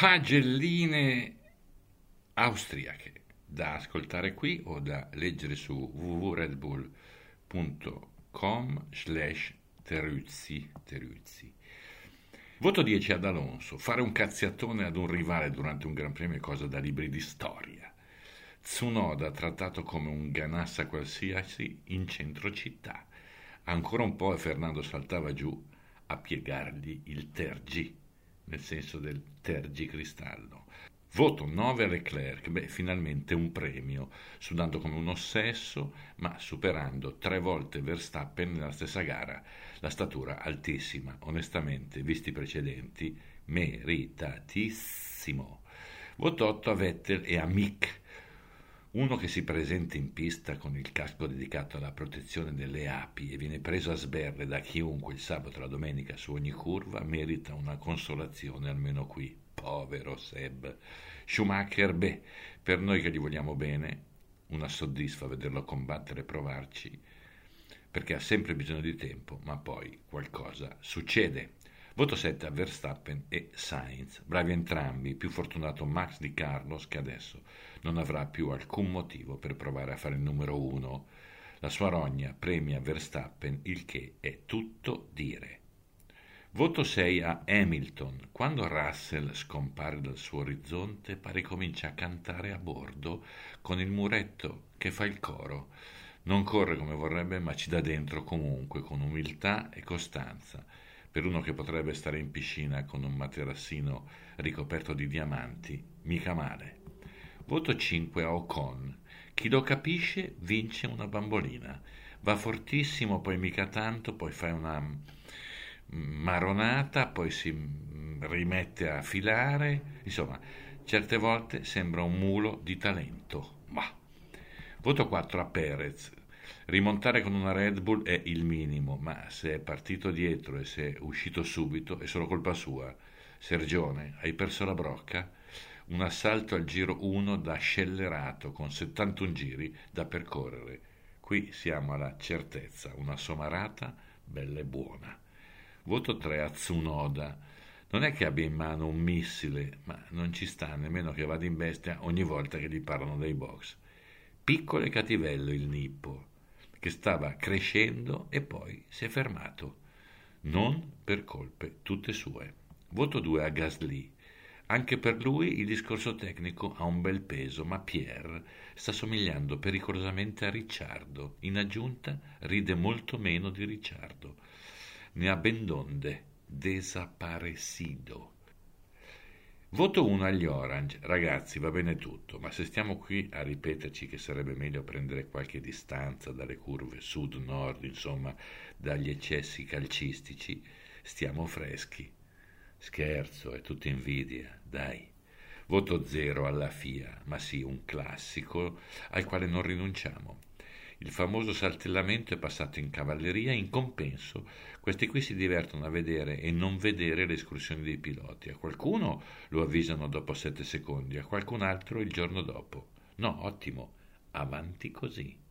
pagelline austriache da ascoltare qui o da leggere su www.redbull.com slash teruzzi, teruzzi. Voto 10 ad Alonso. Fare un cazziatone ad un rivale durante un Gran Premio è cosa da libri di storia. Tsunoda trattato come un ganassa qualsiasi in centro città. Ancora un po' e Fernando saltava giù a piegargli il tergi, nel senso del tergicristallo. Voto 9 a Leclerc, beh, finalmente un premio, sudando come un ossesso, ma superando tre volte Verstappen nella stessa gara. La statura altissima, onestamente, visti i precedenti, meritatissimo. Voto 8 a Vettel e a Mick, uno che si presenta in pista con il casco dedicato alla protezione delle api e viene preso a sberle da chiunque il sabato e la domenica su ogni curva merita una consolazione almeno qui. Povero Seb. Schumacher, beh, per noi che gli vogliamo bene, una soddisfa vederlo combattere e provarci, perché ha sempre bisogno di tempo, ma poi qualcosa succede. Voto 7 a Verstappen e Sainz, bravi entrambi, più fortunato Max di Carlos che adesso non avrà più alcun motivo per provare a fare il numero 1. La sua rogna premia Verstappen, il che è tutto dire. Voto 6 a Hamilton. Quando Russell scompare dal suo orizzonte, pare comincia a cantare a bordo con il muretto che fa il coro. Non corre come vorrebbe, ma ci dà dentro comunque, con umiltà e costanza per uno che potrebbe stare in piscina con un materassino ricoperto di diamanti, mica male. Voto 5 a Ocon. Chi lo capisce vince una bambolina. Va fortissimo, poi mica tanto, poi fa una maronata, poi si rimette a filare. Insomma, certe volte sembra un mulo di talento. Ma. Voto 4 a Perez. Rimontare con una Red Bull è il minimo, ma se è partito dietro e se è uscito subito è solo colpa sua. Sergione, hai perso la brocca? Un assalto al giro 1 da scellerato con 71 giri da percorrere. Qui siamo alla certezza, una somarata bella e buona. Voto 3 a Tsunoda. Non è che abbia in mano un missile, ma non ci sta nemmeno che vada in bestia ogni volta che gli parlano dei box. Piccolo e cattivello il Nippo che stava crescendo e poi si è fermato, non per colpe tutte sue. Voto 2 a Gasly. Anche per lui il discorso tecnico ha un bel peso, ma Pierre sta somigliando pericolosamente a Ricciardo. In aggiunta ride molto meno di Ricciardo. Ne ha ben donde, desaparecido. Voto 1 agli Orange. Ragazzi, va bene tutto, ma se stiamo qui a ripeterci che sarebbe meglio prendere qualche distanza dalle curve sud-nord, insomma, dagli eccessi calcistici, stiamo freschi. Scherzo, è tutta invidia, dai. Voto 0 alla FIA, ma sì, un classico al quale non rinunciamo. Il famoso saltellamento è passato in cavalleria, in compenso questi qui si divertono a vedere e non vedere le escursioni dei piloti. A qualcuno lo avvisano dopo sette secondi, a qualcun altro il giorno dopo. No, ottimo, avanti così.